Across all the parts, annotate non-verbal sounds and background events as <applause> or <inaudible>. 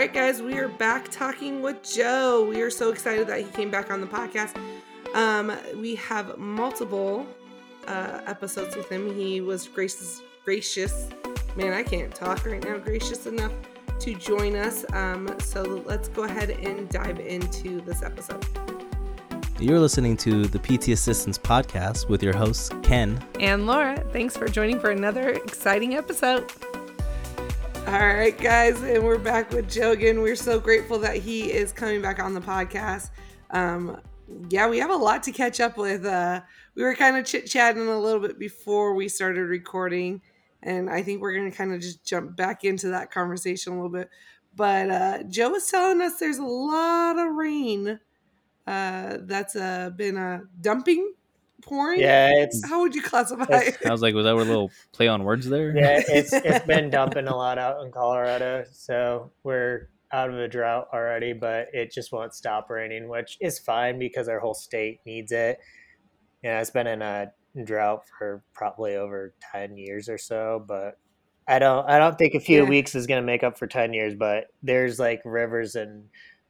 right, guys, we are back talking with Joe. We are so excited that he came back on the podcast. Um, we have multiple uh, episodes with him. He was gracious, gracious. Man, I can't talk right now. Gracious enough to join us. Um, so let's go ahead and dive into this episode. You're listening to the PT Assistance podcast with your hosts, Ken. And Laura, thanks for joining for another exciting episode. All right, guys, and we're back with Joe again. We're so grateful that he is coming back on the podcast. Um, yeah, we have a lot to catch up with. Uh, we were kind of chit chatting a little bit before we started recording, and I think we're going to kind of just jump back into that conversation a little bit. But uh, Joe was telling us there's a lot of rain uh, that's uh, been uh, dumping, pouring. Yeah, it's How would you classify it? I was like, was that a little play on words there? yeah, <laughs> it's it's been dumping a lot out in Colorado, so we're out of a drought already, but it just won't stop raining, which is fine because our whole state needs it. Yeah, it's been in a drought for probably over ten years or so, but I don't I don't think a few Yeah. weeks is gonna make up for ten years, but there's like rivers and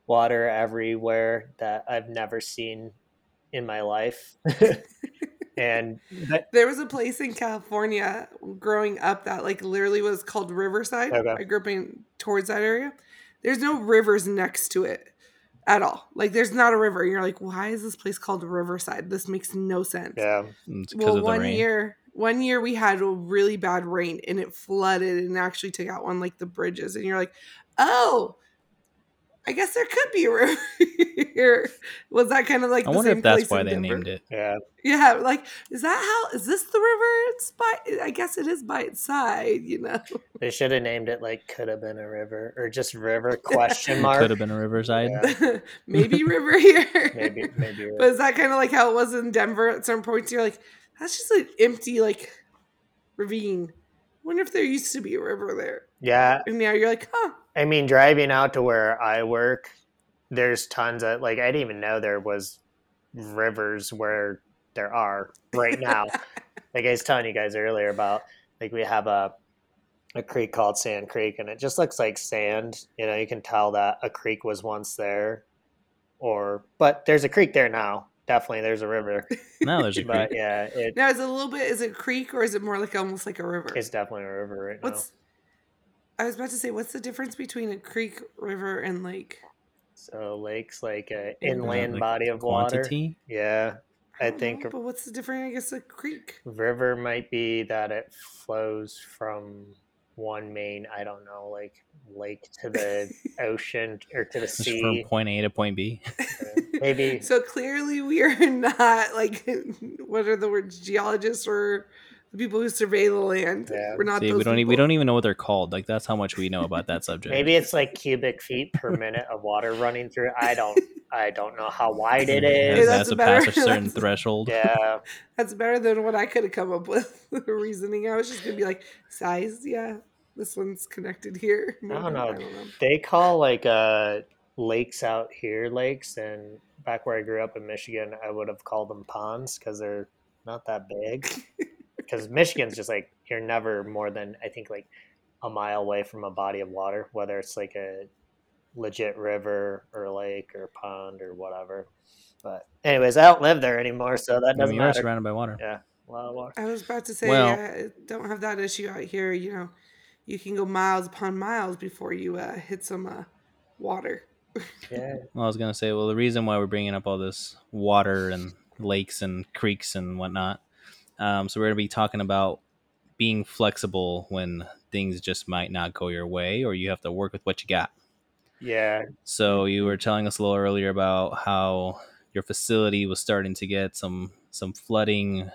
water everywhere that I've never seen in my life. <laughs> and that, There was a place in California growing up that like literally was called Riverside. Okay. I grew up in towards that area. There's no rivers next to it at all. Like there's not a river. And you're like, why is this place called Riverside? This makes no sense. yeah. It's Well, of the one rain. year, one year we had a really bad rain and it flooded and actually took out one like the bridges. And you're like, oh, I guess there could be a river <laughs> here. Was that kind of like I the wonder same if that's why they Denver? named it. Yeah. Yeah, like is that how is this the river? It's by I guess it is by its side, you know. They should have named it like could have been a river or just river <laughs> question mark. Could have been a riverside. Yeah. <laughs> Maybe river here. Maybe maybe But is that kind of like how it was in Denver at certain points? You're like, that's just an empty like ravine. Wonder if there used to be a river there. yeah. And now you're like, huh. I mean, driving out to where I work, there's tons of like I didn't even know there was rivers where there are right now. <laughs> like I was telling you guys earlier about like we have a a creek called Sand Creek, and it just looks like sand. You know, you can tell that a creek was once there, or but there's a creek there now. Definitely, there's a river. <laughs> Now there's a creek. Yeah, it, Now is it a little bit is it creek or is it more like almost like a river? it's definitely a river right now. What's I was about to say, what's the difference between a creek, river, and lake? So lakes like uh, a Yeah, inland like body of water. Yeah. I think- know, but what's the difference? I guess a creek. River might be that it flows from one main, I don't know, like lake to the <laughs> ocean or to the Just from point A to point B. Maybe <laughs> So clearly, we are <laughs> not like what are the words? Geologists or the people who survey the land. Yeah. We're not. See, those we don't e- we don't even know what they're called. Like that's how much we know about that <laughs> subject. maybe it's like cubic feet per <laughs> minute of water running through. I don't I don't know how wide it It Yeah, has, that's has to better. pass a certain That's- threshold. Yeah. <laughs> That's better than what I could have come up with. The reasoning. I was just gonna be like size. Yeah, this one's connected here. I don't I don't know. They call like uh lakes out here lakes and back where I grew up in Michigan, I would have called them ponds because they're not that big. Because Michigan's just like you're never more than I think like a mile away from a body of water, whether it's like a legit river or lake or pond or whatever. But anyways, I don't live there anymore, so that I mean, doesn't we are matter. surrounded by water. Yeah, a lot of water. I was about to say, Well- yeah, don't have that issue out here. You know, you can go miles upon miles before you uh, hit some uh, water. <laughs> Yeah, Well, I was gonna say, well, the reason why we're bringing up all this water and lakes and creeks and whatnot, um, so we're gonna be talking about being flexible when things just might not go your way, or you have to work with what you got. yeah, So you were telling us a little earlier about how your facility was starting to get some some flooding.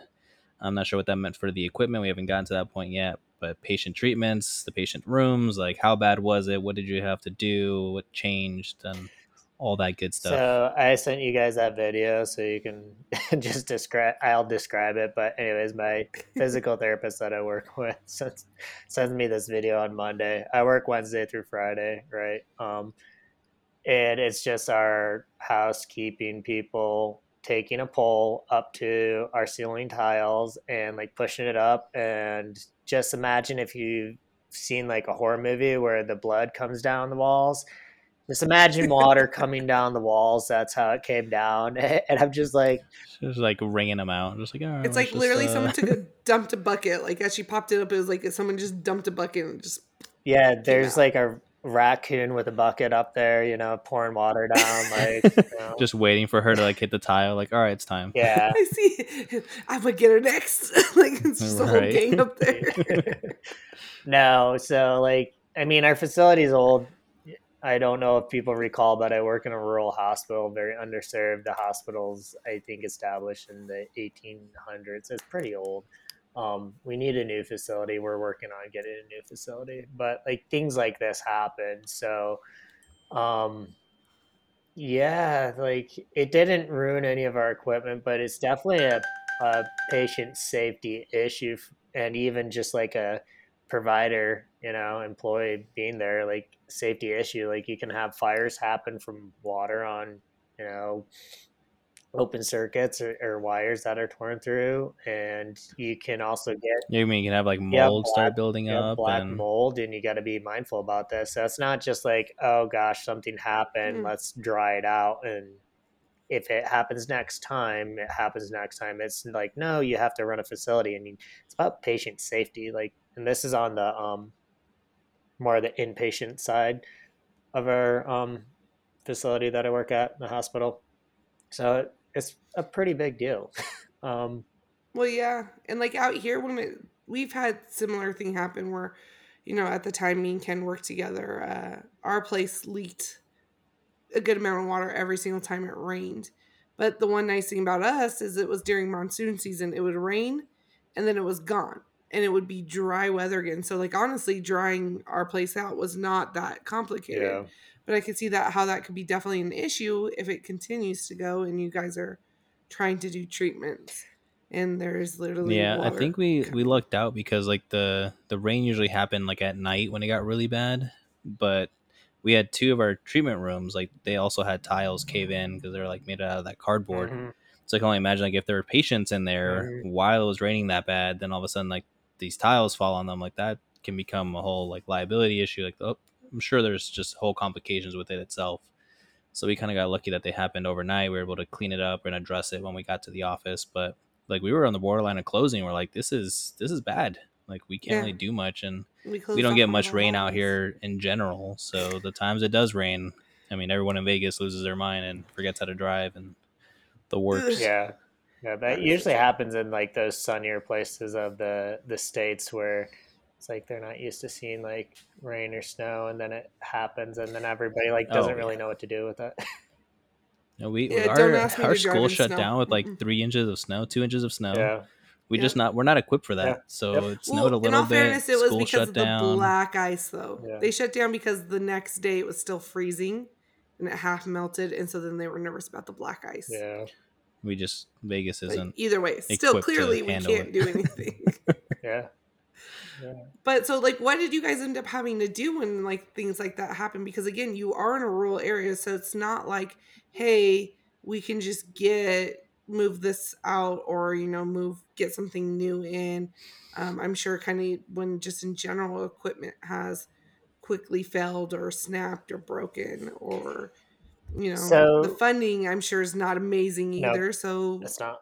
I'm not sure what that meant for the equipment. We haven't gotten to that point yet. But patient treatments, the patient rooms, like how bad was it? What did you have to do? What changed? And all that good stuff. So I sent you guys that video so you can <laughs> just describe. I'll describe it. But anyways, my <laughs> physical therapist that I work <laughs> with sends sends me this video on Monday. I work Wednesday through Friday, right? Um, and it's just our housekeeping people taking a pole up to our ceiling tiles and like pushing it up and just imagine if you've seen like a horror movie where the blood comes down the walls just imagine water coming down the walls. That's how it came down, <laughs> and I'm just like, just like wringing them out. Just like, all right, It's let's like just, literally uh, someone took a <laughs> dumped a bucket. Like as she popped it up, it was like someone just dumped a bucket and just yeah, there's like a raccoon with a bucket up there, you know, pouring water down, <laughs> like, you know. just waiting for her to like hit the tile. Like, all right, it's time. yeah. I see. I'm gonna get her next. like it's just a whole Right. gang up there. no, so like I mean our facility's old. I don't know if people recall, but I work in a rural hospital, very underserved. The hospital's I think established in the 1800s. It's pretty old. Um, we need a new facility. We're working on getting a new facility, but like things like this happen. So, um, yeah, like it didn't ruin any of our equipment, but it's definitely a, a patient safety issue, and even just like a provider, you know, employee being there, like safety issue. Like you can have fires happen from water on, you know, open circuits or, or wires that are torn through, and you can also get You mean you can have like Yeah, mold start black- building yeah, up black and mold, and you got to be mindful about this. So it's not just like, oh gosh, something happened, Mm. let's dry it out, and if it happens next time, it happens next time. It's like, no, you have to run a facility, and you, it's about patient safety. Like, and this is on the um, more the inpatient side of our um, facility that I work at, in the hospital. So it's a pretty big deal. <laughs> um, Well, yeah, and like out here, when it, we've had similar thing happen where, you know, at the time me and Ken worked together, uh, our place leaked a good amount of water every single time it rained. But the one nice thing about us is it was during monsoon season. It would rain, and then it was gone, and it would be dry weather again. So, like honestly, drying our place out was not that complicated yeah. but I could see that how that could be definitely an issue if it continues to go and you guys are trying to do treatments and there's literally yeah, I think we we coming. lucked out because like the the rain usually happened like at night when it got really bad, but we had two of our treatment rooms like they also had tiles cave in because they're like made out of that cardboard. Mhm. So I can only imagine like if there were patients in there Mhm. while it was raining that bad, then all of a sudden like these tiles fall on them, like that can become a whole like liability issue. Like oh, I'm sure there's just whole complications with it itself. So we kind of got lucky that they happened overnight. We were able to clean it up and address it when we got to the office. But like we were on the borderline of closing. We're like, this is this is bad. Like we can't Yeah. really do much, and we, we don't get much rain out here. here in general. So the times it does rain, I mean, everyone in Vegas loses their mind and forgets how to drive and the works. Yeah, yeah. That That is usually happens in like those sunnier places of the the states where it's like they're not used to seeing like rain or snow, and then it happens, and then everybody like oh, doesn't Oh, really yeah. know what to do with it. <laughs> No, we Yeah, our, don't ask me our school shut snow. down with like Mm-mm. three inches of snow, two inches of snow. Yeah, We just not we're not equipped for that. Yeah. So Yep. it snowed a little in little all bit. fairness, it was school because of the down. black ice, though. Yeah. They shut down because the next day it was still freezing and it half melted, and so then they were nervous about the black ice. yeah, We just Vegas isn't. either way, still clearly we can't it. do <laughs> anything. yeah. But so like what did you guys end up having to do when like things like that happen? Because again, you are in a rural area, so it's not like, hey, we can just get move this out or you know move get something new in. Um, I'm sure kind of when just in general equipment has quickly failed or snapped or broken or you know So- the funding I'm sure is not amazing either. So It's not.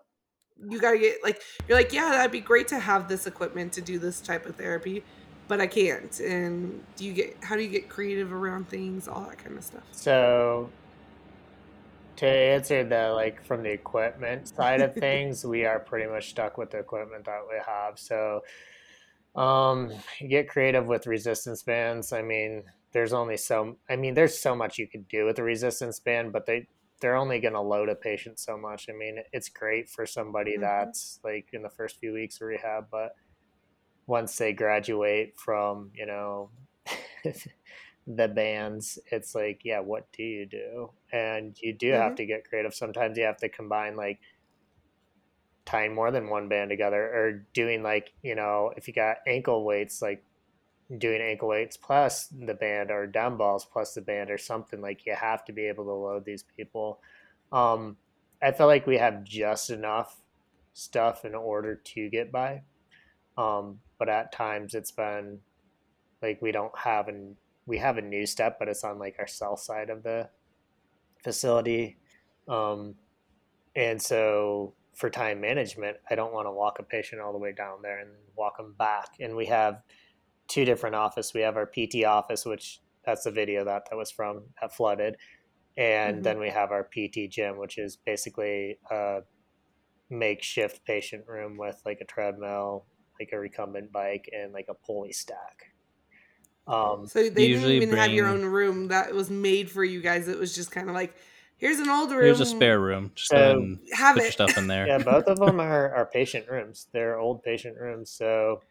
you gotta get like you're like yeah that'd be great to have this equipment to do this type of therapy but i can't and do you get how do you get creative around things all that kind of stuff So to answer the like from the equipment side of <laughs> things, we are pretty much stuck with the equipment that we have. So um you get creative with resistance bands. I mean, there's only so I mean, there's so much you could do with a resistance band, but they they're only going to load a patient so much. I mean, it's great for somebody Mhm. that's like in the first few weeks of rehab, but once they graduate from, you know, <laughs> the bands, it's like, yeah, what do you do? And you do have Mhm. to get creative. Sometimes you have to combine like tying more than one band together or doing like, you know, if you got ankle weights, like doing ankle weights plus the band or dumbbells plus the band or something like you have to be able to load these people. Um, I feel like we have just enough stuff in order to get by. Um, but at times it's been like we don't have an we have a new step, but it's on like our south side of the facility. Um, and so for time management, I don't want to walk a patient all the way down there and walk them back. And we have two different offices. We have our PT office, which that's the video that that was from that flooded, and Mhm. then we have our PT gym, which is basically a makeshift patient room with like a treadmill, like a recumbent bike, and like a pulley stack. Um, So they didn't usually even have your own room that was made for you guys. It was just kind of like, here's an old room. Here's a spare room. Just So, go Have put your stuff in there. yeah, both of <laughs> them are, are patient rooms. They're old patient rooms. So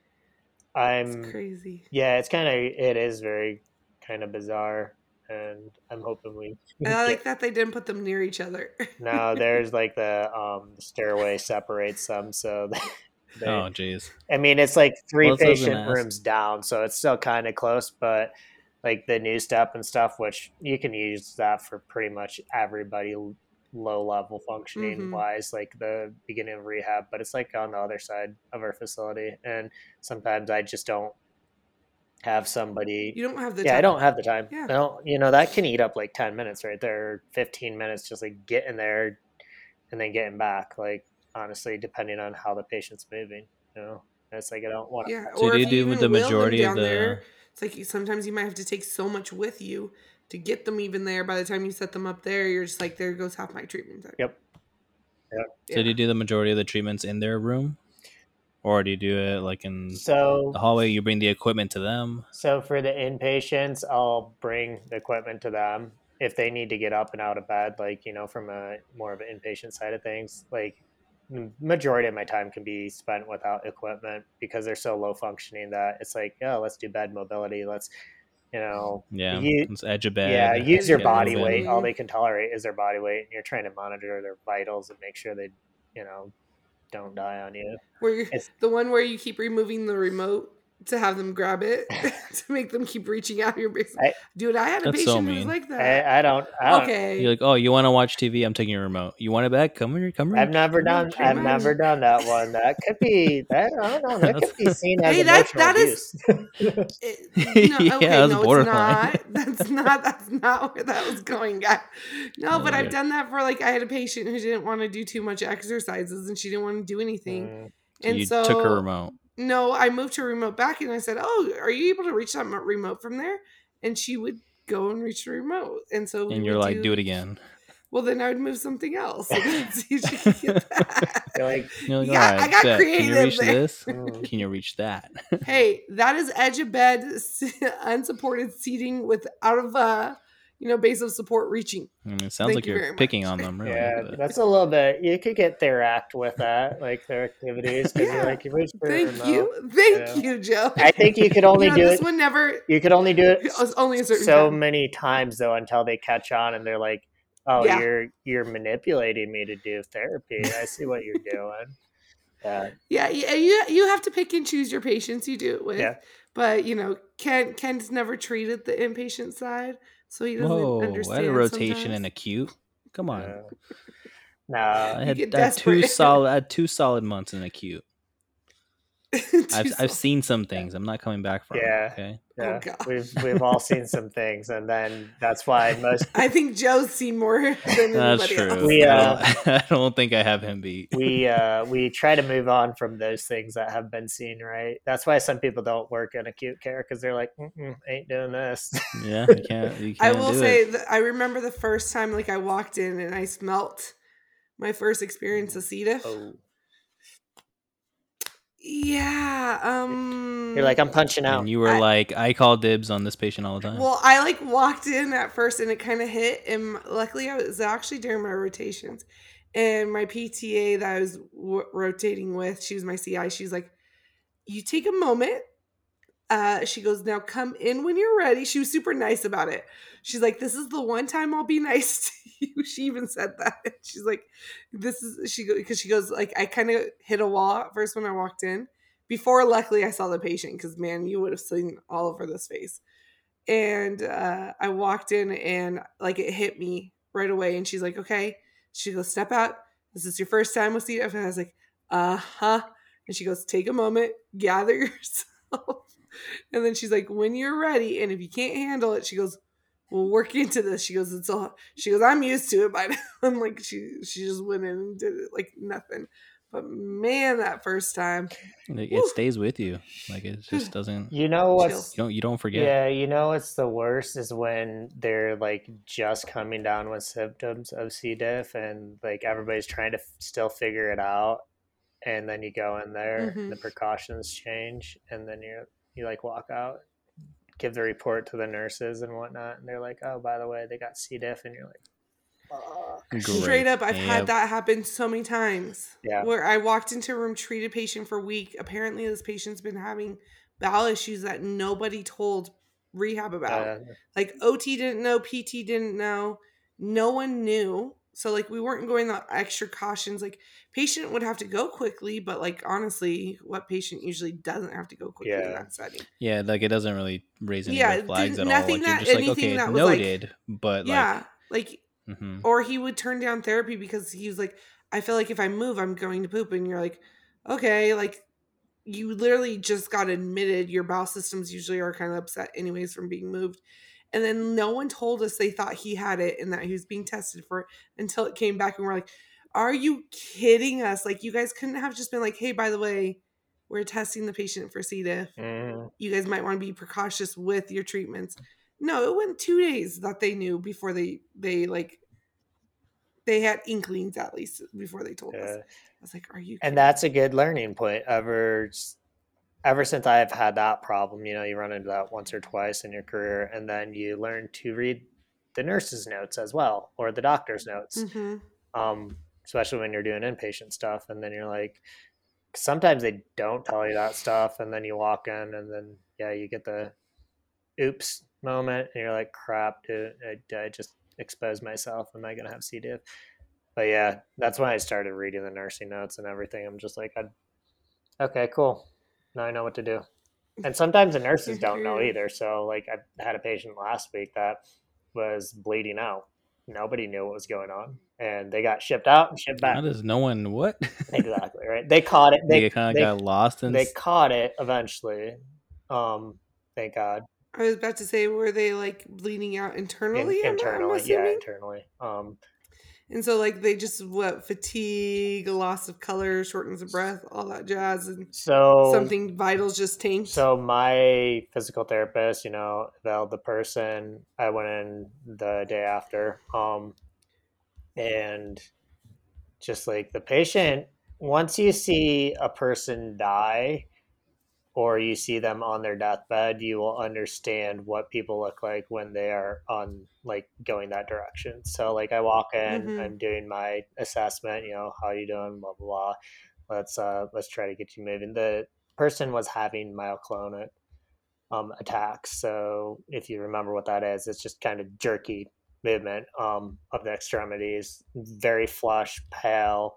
I'm It's crazy. yeah, it's kind of it is very kind of bizarre, and I'm hoping we. <laughs> And I like that they didn't put them near each other. No, there's like the um the stairway separates them, so <laughs> they, they- Oh, jeez. I mean it's like three Well, that's what I was patient rooms down, so it's still kind of close, but like the new step and stuff, which you can use that for pretty much everybody l- low level functioning Mhm. wise, like the beginning of rehab, but it's like on the other side of our facility, and sometimes I just don't have somebody You don't have the yeah, I don't have the time. Yeah. I don't, you know, that can eat up like 10 minutes right there, 15 minutes just like getting there and then getting back. Like, honestly, depending on how the patient's moving, you know, it's like I don't want to. Yeah. So or do you do with the majority of the- there, it's like you, sometimes you might have to take so much with you to get them even there. By the time you set them up there, you're just like, there goes half my treatment time. Yep. So do you do the majority of the treatments in their room, or do you do it like in So, the hallway? You bring the equipment to them. so for the inpatients, I'll bring the equipment to them if they need to get up and out of bed, like, you know, from a more of an inpatient side of things. Like, the majority of my time can be spent without equipment because they're so low functioning that it's like, oh, let's do bed mobility. Let's, you know, Yeah, You- it's edge of bed. yeah, use your Yeah, body weight. All they can tolerate is their body weight, and you're trying to monitor their vitals and make sure they, you know, don't die on you. Where you It's- the one where you keep removing the remote to have them grab it <laughs> <laughs> to make them keep reaching out your basement. I- Dude, I had a patient so who was like that. I, I don't. I don't okay. You're like, oh, you want to watch TV? I'm taking your remote. You want it back? Come here, come here. I've never come done. I've here." never done that one. That could be. That I don't know. That <laughs> could be seen as Hey, that- emotional that is- abuse. It- no, Yeah, okay, that's no, borderline. it's not. That's not. That's not where that was going, guy. No, but I've done that for like I had a patient who didn't want to do too much exercises and she didn't want to do anything, Mm, So and you so took her remote. No, I moved her remote back and I said, "Oh, are you able to reach that remote from there?" And she would go and reach the remote, and so And you're like, do it again. Well, then I would move something else and see if she could <laughs> get that. You're like, You're like, Yeah, all I right, got bet. Can you reach there. this? <laughs> Mm. Can you reach that? hey, that is <laughs> edge of bed, unsupported seating with out of uh, you know, base of support reaching. I mean, it sounds Thank like you you're picking much. on them, <laughs> really. yeah, but- that's a little bit. You could get their act with that, like their activities, Yeah. like, you reach for Thank you, thank Yeah. you, Joe. I think you could only You know, do this it. one never. You could only do it It <laughs> only a certain so time. many times though until they catch on and they're like, "Oh, Yeah. you're you're manipulating me to do therapy. I see what you're doing." Yeah, Yeah, yeah, you you have to pick and choose your patients you do it with. Yeah. But you know, Ken Ken's never treated the inpatient side, so he doesn't Whoa, I had a rotation sometimes. and acute. Come on. uh, no, I You had, get I had two <laughs> solid I had two solid months in acute. Too <laughs> I've I've seen some things. I'm not coming back from. Yeah. it, Okay. Oh, yeah, gosh. we've we've all seen some things, and then that's why <laughs> most I think Joe's seen more than That's true. else. We, I, uh, don't, <laughs> I don't think I have him beat. we uh we try to move on from those things that have been seen. Right, that's why some people don't work in acute care because they're like, Mm-mm, "Ain't doing this." Yeah, you can't. You I can't will do say it. that I remember the first time like I walked in and I smelt my first experience of C. diff. oh, Yeah. Um you're like, "I'm punching out." And you were I- like, I call dibs on this patient all the time. Well, I like walked in at first and it kind of hit, and luckily I was actually during my rotations, and my PTA that I was w- rotating with, she was my CI. She's like, "You take a moment." Uh, she goes, "Now come in when you're ready." She was super nice about it. She's like, "This is the one time I'll be <laughs> nice to you." She even said that. <laughs> She's like, "This is she because she goes like I kind of hit a wall at first when I walked in." Before, luckily, I saw the patient because man, you would have seen all over this face and uh, I walked in and like it hit me right away. And she's like, "Okay." She goes, "Step out. This is your first time with C. diff." And I was like, "Uh huh." And she goes, "Take a moment, gather <laughs> yourself." <laughs> And then she's like, when you're ready, and if you can't handle it, she goes, we'll work <laughs> into this. She goes, it's all. She goes, I'm used to it by now. <laughs> I'm like, she she just went in and did it like nothing. But man, that first time, Like, Woo. it stays with you. Like it just <sighs> doesn't. You know Chills. what's You don't. You don't forget. Yeah, you know what's the worst is when they're like just coming down with symptoms of C. diff and like everybody's trying to f- still figure it out, and then you go in there, Mhm. the precautions change, and then you you like walk out, give the report to the nurses and whatnot, and they're like, "Oh, by the way, they got C. diff," and you're like, "Fuck." Great. straight up, I've Yep. had that happen so many times. Yeah. Where I walked into a room, treated a patient for a week. Apparently, this patient's been having bowel issues that nobody told rehab about. Uh, like OT didn't know, PT didn't know, no one knew. So like we weren't going the extra cautions. Like patient would have to go quickly, but like honestly, what patient usually doesn't have to go quickly in Yeah. that setting? Yeah, like it doesn't really raise any Yeah, red flags didn't- at all. nothing Like you're that- just like, anything okay, that was, like- noted, but yeah, like like, mhm. or he would turn down therapy because he was like, I feel like if I move, I'm going to poop, and you're like, okay, like you literally just got admitted. Your bowel systems usually are kind of upset anyways from being moved. And then no one told us they thought he had it and that he was being tested for it until it came back and we're like, Are you kidding us? Like you guys couldn't have just been like, Hey, by the way, we're testing the patient for C. diff. mhm. You guys might want to be precautious with your treatments. No, it went two days that they knew before they they like they had inklings at least before they told us. I was like, Are you and that's a good learning point ever ever since i've had that problem you know you run into that once or twice in your career and then you learn to read the nurse's notes as well or the doctor's notes. Mhm. um, especially when you're doing inpatient stuff and then you're like sometimes they don't tell you that stuff and then you walk in and then yeah you get the oops moment and you're like crap dude i, I just expose myself? Am i going to have c diff but yeah that's when i started reading the nursing notes and everything. I'm just like I, okay cool now i know what to do. And sometimes the nurses don't know Mhm. either. So like i had a patient last week that was bleeding out. Nobody knew what was going on. And they got shipped out and shipped back. How does no one what? <laughs> exactly right? They caught it. They, they, kind of got lost in. they s- caught it eventually. Um thank god. I was about to say, were they like bleeding out internally? I'm- I'm internally yeah internally. Um And so, like, they just what fatigue, loss of color, shortness of breath, all that jazz, and so something vitals just tanked. so my physical therapist you know the the person i went in the day after um and just like the patient once you see a person die or you see them on their deathbed you will understand what people look like when they are on like going that direction. So like i walk in Mhm. i'm doing my assessment you know how you doing? blah blah blah. Let's uh let's try to get you moving. The person was having myoclonic um attacks. So if you remember what that is it's just kind of jerky movement um of the extremities. Very flush pale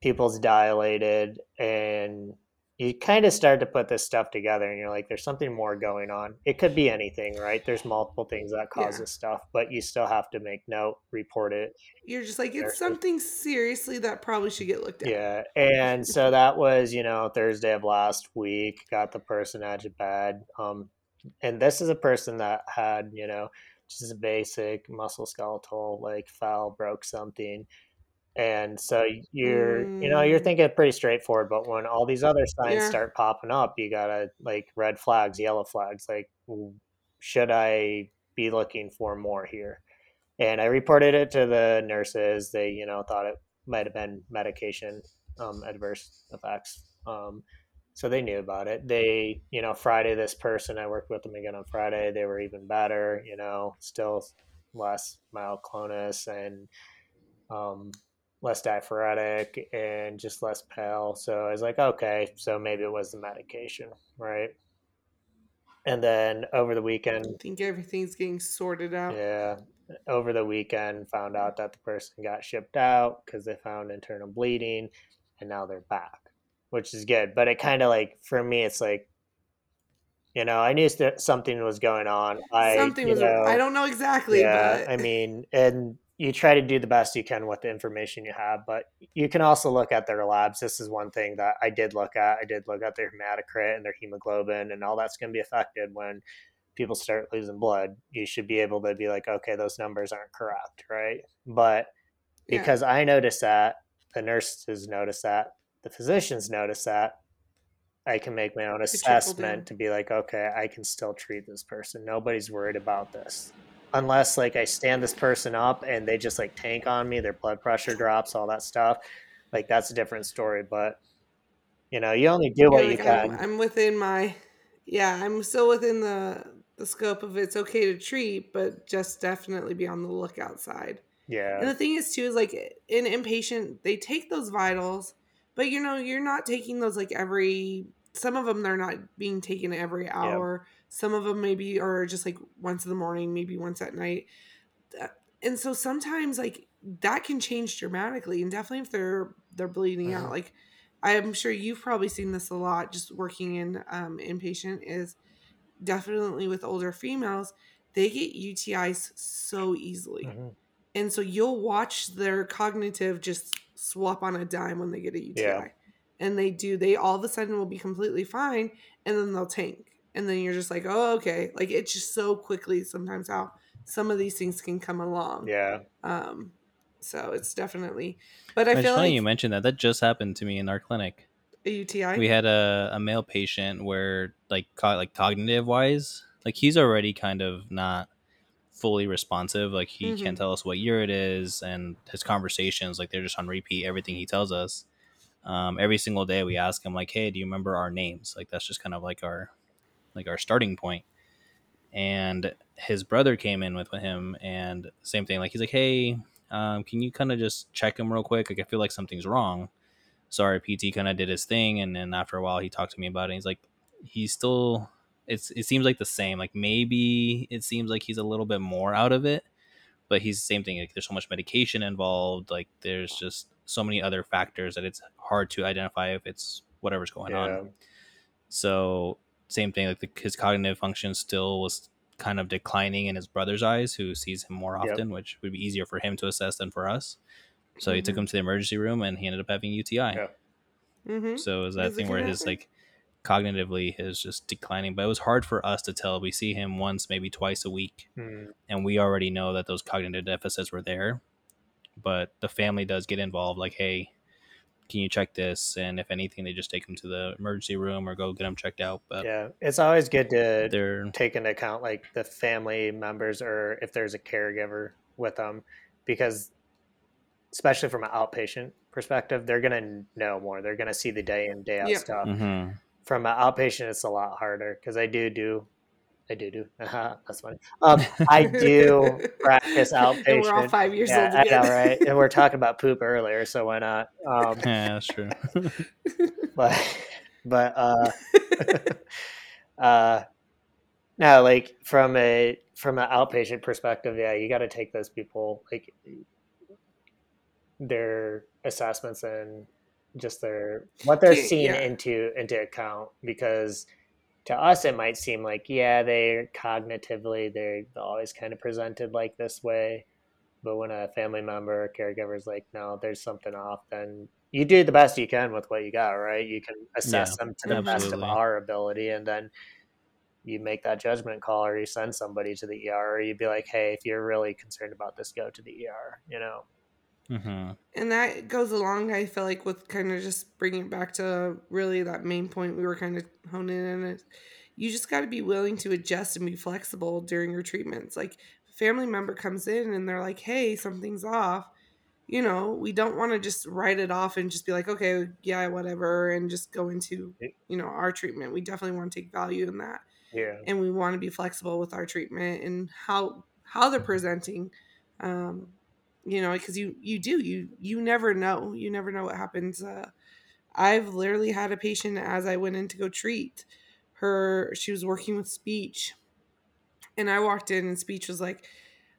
pupils dilated and you kind of start to put this stuff together and you're like there's something more going on it could be anything right there's multiple things that cause Yeah. this stuff but you still have to make note report it You're just like, it's Nurses. something seriously that probably should get looked at. yeah and so that was you know thursday of last week got the person out of bed um and this is a person that had you know just a basic muscle skeletal like fell broke something and so you're you know you're Mm. thinking pretty straightforward but when all these other signs Yeah. start popping up you gotta like red flags yellow flags like should i be looking for more here and i reported it to the nurses they you know thought it might have been medication um, adverse effects um, so they knew about it they you know friday this person i worked with them again on friday they were even better you know still less myoclonus and um, less diaphoretic and just less pale so i was like okay so maybe it was the medication right and then over the weekend I think everything's getting sorted out. yeah. Over the weekend, found out that the person got shipped out because they found internal bleeding, and now they're back, which is good. But it kind of like for me, it's like, you know, I knew something was going on. I something was. know, I don't know exactly, yeah. but I mean, and you try to do the best you can with the information you have, but you can also look at their labs. This is one thing that I did look at. I did look at their hematocrit and their hemoglobin, and all that's going to be affected when people start losing blood. You should be able to be like, okay, those numbers aren't correct, right? But because yeah. I notice that, the nurses notice that, the physicians notice that, I can make my own assessment to be like, okay, I can still treat this person. Nobody's worried about this. Unless like I stand this person up and they just like tank on me, their blood pressure drops, all that stuff. Like that's a different story. But you know, you only do what like, you can. I'm, I'm within my yeah, I'm still within the the scope of it's okay to treat, but just definitely be on the lookout side. Yeah. And the thing is too is like in inpatient, they take those vitals but you know, you're not taking those like every. Some of them they're not being taken every hour. Some of them maybe are just like once in the morning, maybe once at night. And so sometimes like that can change dramatically, and definitely if they're they're bleeding uh-huh. out, like I'm sure you've probably seen this a lot just working in um, inpatient is definitely with older females, they get UTIs so easily. Mm-hmm. And so you'll watch their cognitive just swap on a dime when they get a UTI. Yeah. And they do, they all of a sudden will be completely fine and then they'll tank. And then you're just like, oh, okay. Like it's just so quickly sometimes how some of these things can come along. Yeah. Um, so it's definitely, but I it's feel funny like you mentioned that. That just happened to me in our clinic. A UTI. We had a, a male patient where, like, co- like cognitive wise, like he's already kind of not fully responsive. Like he mm-hmm. can't tell us what year it is, and his conversations like they're just on repeat. Everything he tells us. Um, every single day we ask him like, "Hey, do you remember our names?" Like that's just kind of like our like our starting point. And his brother came in with him, and same thing. Like he's like, "Hey, um, can you kind of just check him real quick? Like I feel like something's wrong." So our PT kind of did his thing, and then after a while, he talked to me about it. he's like, he's still it's it seems like the same. Like maybe it seems like he's a little bit more out of it, but he's the same thing. Like there's so much medication involved. Like there's just so many other factors that it's hard to identify if it's whatever's going yeah. on. So same thing. Like the, his cognitive function still was kind of declining in his brother's eyes, who sees him more often, yep. which would be easier for him to assess than for us. So mm-hmm. he took mm-hmm. him to the emergency room, and he ended up having UTI. Yeah. Mm-hmm. So it was that thing where his like cognitively is just declining. But it was hard for us to tell. We see him once, maybe twice a week, mm. and we already know that those cognitive deficits were there. But the family does get involved, like, hey, can you check this? And if anything, they just take them to the emergency room or go get them checked out. But yeah, it's always good to they're, take into account like the family members or if there's a caregiver with them, because especially from an outpatient perspective, they're gonna know more. They're gonna see the day in day out yeah. stuff. Mm-hmm from an outpatient, it's a lot harder because I do do, I do do. <laughs> that's funny. Um, I do <laughs> practice outpatient. And we're all five years yeah, old. Again. Know, right? And we're talking about poop <laughs> earlier, so why not? Um, yeah, that's true. but, but, uh, uh, no, like from a from an outpatient perspective, yeah, you got to take those people like their assessments and just their what they're seeing yeah. into into account because to us it might seem like yeah they're cognitively they're always kind of presented like this way. But when a family member or caregiver is like no there's something off then you do the best you can with what you got right? You can assess yeah, them to the absolutely. best of our ability and then you make that judgment call or you send somebody to the er or you'd be like hey if you're really concerned about this go to the er you know Mm-hmm. And that goes along, I feel like, with kind of just bringing it back to really that main point we were kind of honing in. It. You just got to be willing to adjust and be flexible during your treatments. Like, family member comes in and they're like, hey, something's off. You know, we don't want to just write it off and just be like, okay, yeah, whatever, and just go into, you know, our treatment. We definitely want to take value in that. Yeah. And we want to be flexible with our treatment and how how they're presenting. Um, you know because you you do you you never know you never know what happens uh, i've literally had a patient as i went in to go treat her she was working with speech and i walked in and speech was like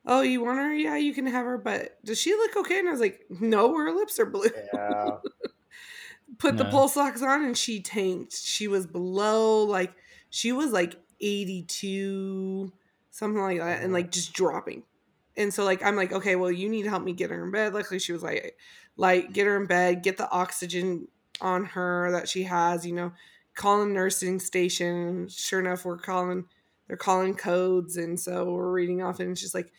oh you want her? Yeah you can have her but does she look okay? And i was like no her lips are blue. Yeah. <laughs> put no. the pulse ox on and she tanked. She was below like she was like 82 something like that and like just dropping and so like I'm like, okay, well, you need to help me get her in bed. Luckily, she was like, like get her in bed, get the oxygen on her that she has. You know, calling nursing station. Sure enough, we're calling. They're calling codes, and so we're reading off, and it's just like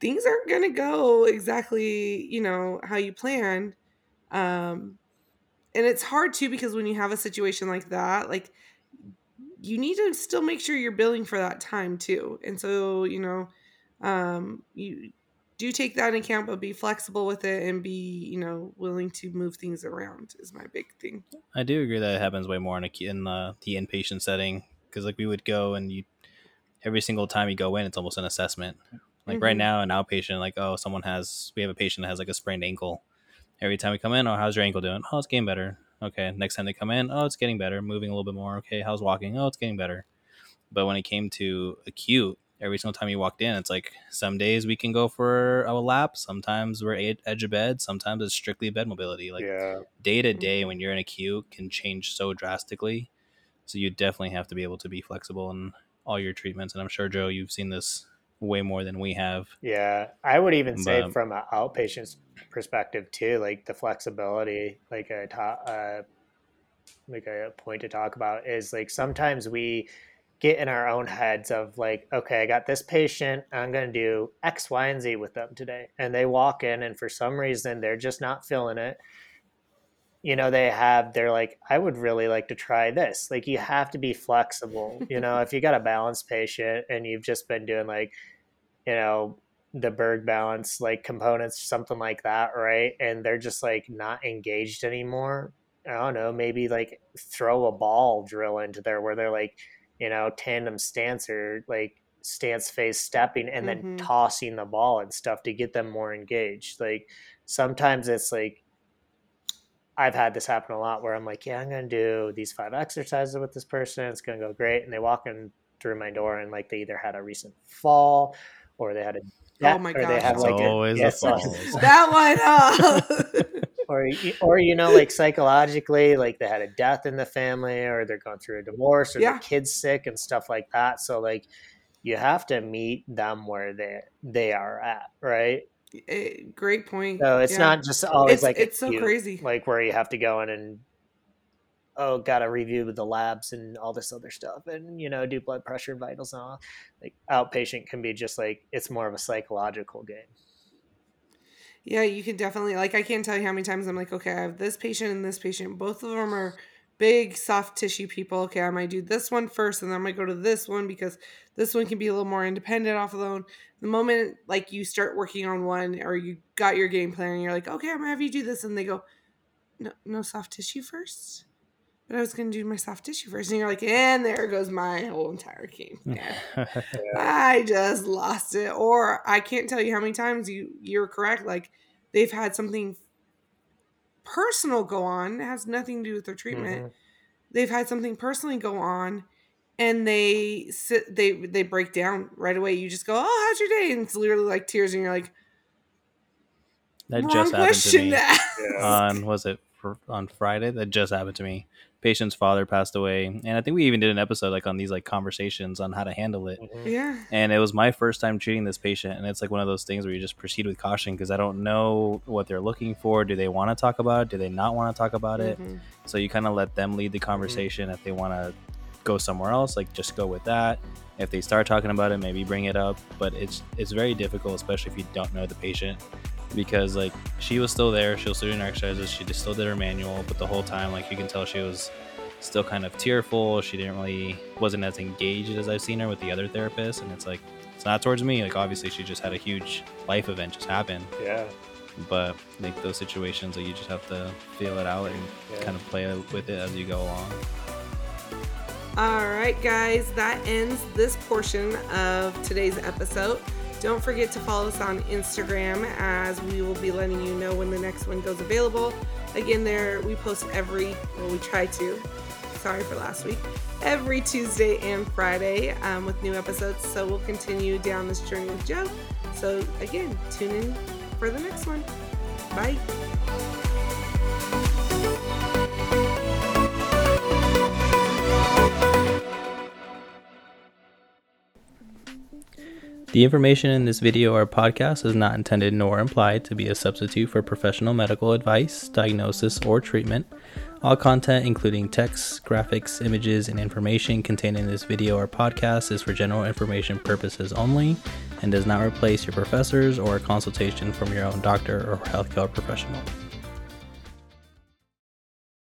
things aren't gonna go exactly, you know, how you planned. Um, and it's hard too because when you have a situation like that, like you need to still make sure you're billing for that time too. And so, you know, um, you do take that into account, but be flexible with it and be, you know, willing to move things around is my big thing. I do agree that it happens way more in, a, in the, the inpatient setting because like we would go and you every single time you go in, it's almost an assessment. Like mm-hmm. right now, an outpatient, like oh, someone has we have a patient that has like a sprained ankle. Every time we come in, oh, how's your ankle doing? Oh, it's getting better. Okay, next time they come in, oh, it's getting better, moving a little bit more. Okay, how's walking? Oh, it's getting better. But when it came to acute, every single time you walked in, it's like some days we can go for a lap. Sometimes we're edge of bed. Sometimes it's strictly bed mobility. Like day to day, when you're in acute, can change so drastically. So you definitely have to be able to be flexible in all your treatments. And I'm sure Joe, you've seen this way more than we have. Yeah, I would even but, say from an outpatient perspective too, like the flexibility, like a ta- uh, like a point to talk about is like sometimes we get in our own heads of like, okay, I got this patient, I'm going to do X, Y, and Z with them today, and they walk in, and for some reason they're just not feeling it. You know, they have, they're like, I would really like to try this. Like, you have to be flexible. you know, <laughs> if you got a balanced patient and you've just been doing like, you know, the Berg balance like components, something like that, right? And they're just like not engaged anymore. I don't know, maybe like throw a ball drill into there where they're like, you know, tandem stance or like stance phase stepping and then mm-hmm. tossing the ball and stuff to get them more engaged. Like sometimes it's like I've had this happen a lot where I'm like, yeah, I'm going to do these five exercises with this person. It's going to go great. And they walk in through my door and like they either had a recent fall or they had a oh my god, they have like always a, <laughs> a that one up. <laughs> <laughs> or or you know like psychologically like they had a death in the family or they're going through a divorce or yeah. the kid's sick and stuff like that. So like you have to meet them where they they are at right? It, eh, great point. So it's yeah. not just always it's, like it's so crazy. like where you have to go in and oh gotta review the labs and all this other stuff and you know do blood pressure vitals and all. Like outpatient can be just like it's more of a psychological game yeah you can definitely like i can't tell you how many times i'm like okay i have this patient and this patient. Both of them are big soft tissue people. Okay i might do this one first and then i might go to this one because this one can be a little more independent off alone the moment like you start working on one or you got your game plan and you're like okay i'm gonna have you do this and they go no no soft tissue first but I was going to do my soft tissue first. And you're like, and there goes my whole entire game. <laughs> I just lost it. Or I can't tell you how many times you, you're correct. Like they've had something personal go on. It has nothing to do with their treatment. Mm-hmm. They've had something personally go on and they sit, they, they break down right away. You just go, oh, how's your day? And it's literally like tears and you're like, that just happened to me on, was it on Friday? That just happened to me patient's father passed away and i think we even did an episode like on these like conversations on how to handle it mm-hmm. yeah and it was my first time treating this patient and it's like one of those things where you just proceed with caution because i don't know what they're looking for do they want to talk about it do they not want to talk about mm-hmm. it so you kind of let them lead the mm-hmm. conversation mm-hmm. if they want to go somewhere else like just go with that if they start talking about it maybe bring it up but it's it's very difficult especially if you don't know the patient because like she was still there she was still doing her exercises she just still did her manual but the whole time like you can tell she was still kind of tearful she didn't really wasn't as engaged as i've seen her with the other therapists and it's like it's not towards me like obviously she just had a huge life event just happen yeah. But like those situations that you just have to feel it out and yeah. kind of play with it as you go along. All right guys that ends this portion of today's episode don't forget to follow us on Instagram as we will be letting you know when the next one goes available. Again, there we post every, well, we try to. Sorry for last week. Every Tuesday and Friday um, with new episodes. So we'll continue down this journey with Joe. So again, tune in for the next one. Bye. The information in this video or podcast is not intended nor implied to be a substitute for professional medical advice, diagnosis, or treatment. All content, including text, graphics, images, and information contained in this video or podcast, is for general information purposes only and does not replace your professors or a consultation from your own doctor or healthcare professional.